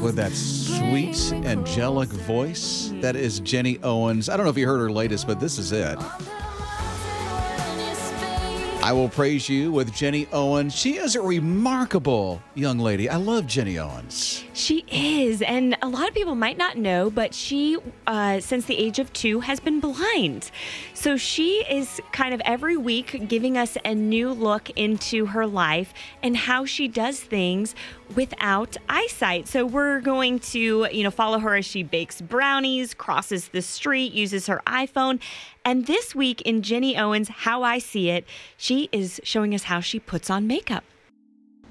with that sweet, angelic voice. That is Ginny Owens. I don't know if you heard her latest, but this is it. I will praise you with Ginny Owens. She is a remarkable young lady. I love Ginny Owens. She is. And a lot of people might not know, but she, uh, since the age of two, has been blind. So she is kind of every week giving us a new look into her life and how she does things without eyesight. So we're going to, you know, follow her as she bakes brownies, crosses the street, uses her iPhone. And this week in Ginny Owens' How I See It, she is showing us how she puts on makeup.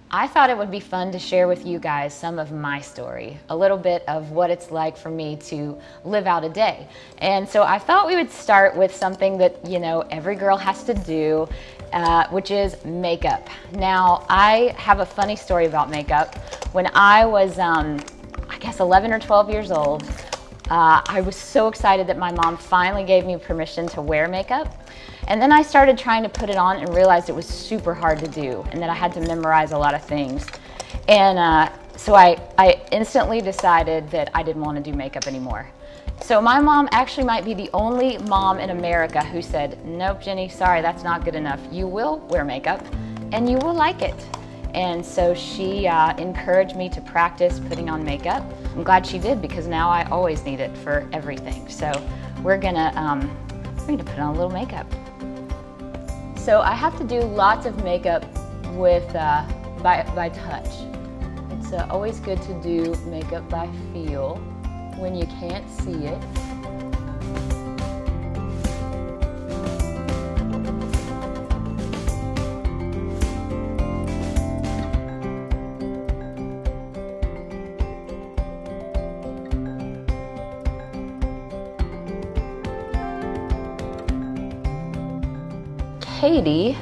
I thought it would be fun to share with you guys some of my story, a little bit of what it's like for me to live out a day. And so I thought we would start with something that, you know, every girl has to do, uh, which is makeup. Now, I have a funny story about makeup. When I was, um, I guess, 11 or 12 years old, uh, I was so excited that my mom finally gave me permission to wear makeup. And then I started trying to put it on and realized it was super hard to do and that I had to memorize a lot of things. And uh, so I, I instantly decided that I didn't want to do makeup anymore. So my mom actually might be the only mom in America who said, nope, Ginny, sorry, that's not good enough. You will wear makeup and you will like it. And so she uh, encouraged me to practice putting on makeup. I'm glad she did because now I always need it for everything. So we're gonna, um, we're gonna put on a little makeup. So I have to do lots of makeup with, uh, by, by touch. It's uh, always good to do makeup by feel when you can't see it. Katie,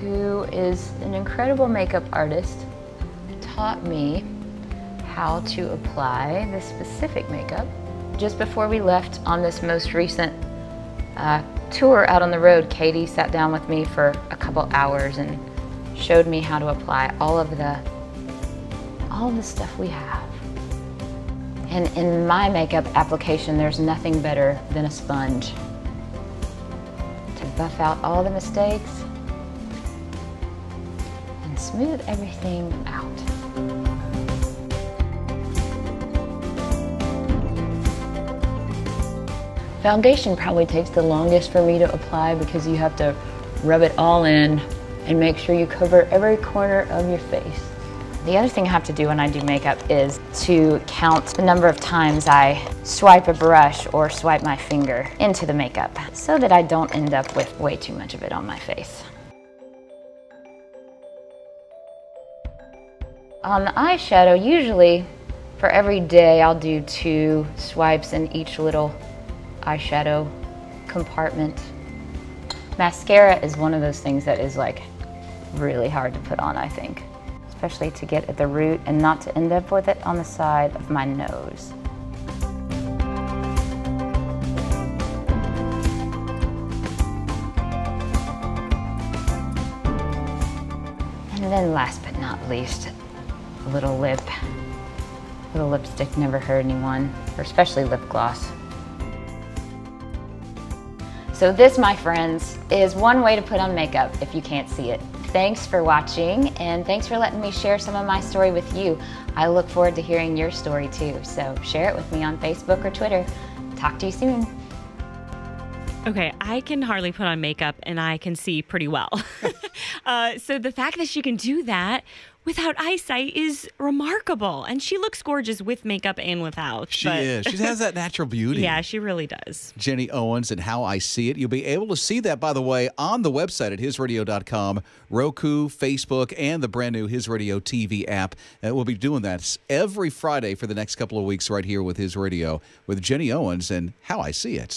who is an incredible makeup artist, taught me how to apply this specific makeup. Just before we left on this most recent uh, tour out on the road, Katie sat down with me for a couple hours and showed me how to apply all of the all of the stuff we have. And in my makeup application, there's nothing better than a sponge buff out all the mistakes and smooth everything out. Foundation probably takes the longest for me to apply because you have to rub it all in and make sure you cover every corner of your face. The other thing I have to do when I do makeup is to count the number of times I swipe a brush or swipe my finger into the makeup so that I don't end up with way too much of it on my face. On the eyeshadow, usually for every day I'll do two swipes in each little eyeshadow compartment. Mascara is one of those things that is like really hard to put on, I think especially to get at the root and not to end up with it on the side of my nose. And then last but not least, a little lip. Little lipstick never hurt anyone, or especially lip gloss. So this, my friends, is one way to put on makeup if you can't see it. Thanks for watching and thanks for letting me share some of my story with you. I look forward to hearing your story too, so share it with me on Facebook or Twitter. Talk to you soon. Okay, I can hardly put on makeup and I can see pretty well. uh, so the fact that she can do that without eyesight is remarkable. And she looks gorgeous with makeup and without. She but- is. She has that natural beauty. yeah, she really does. Ginny Owens and How I See It. You'll be able to see that, by the way, on the website at hisradio.com, Roku, Facebook, and the brand new His Radio TV app. And we'll be doing that every Friday for the next couple of weeks right here with His Radio with Ginny Owens and How I See It.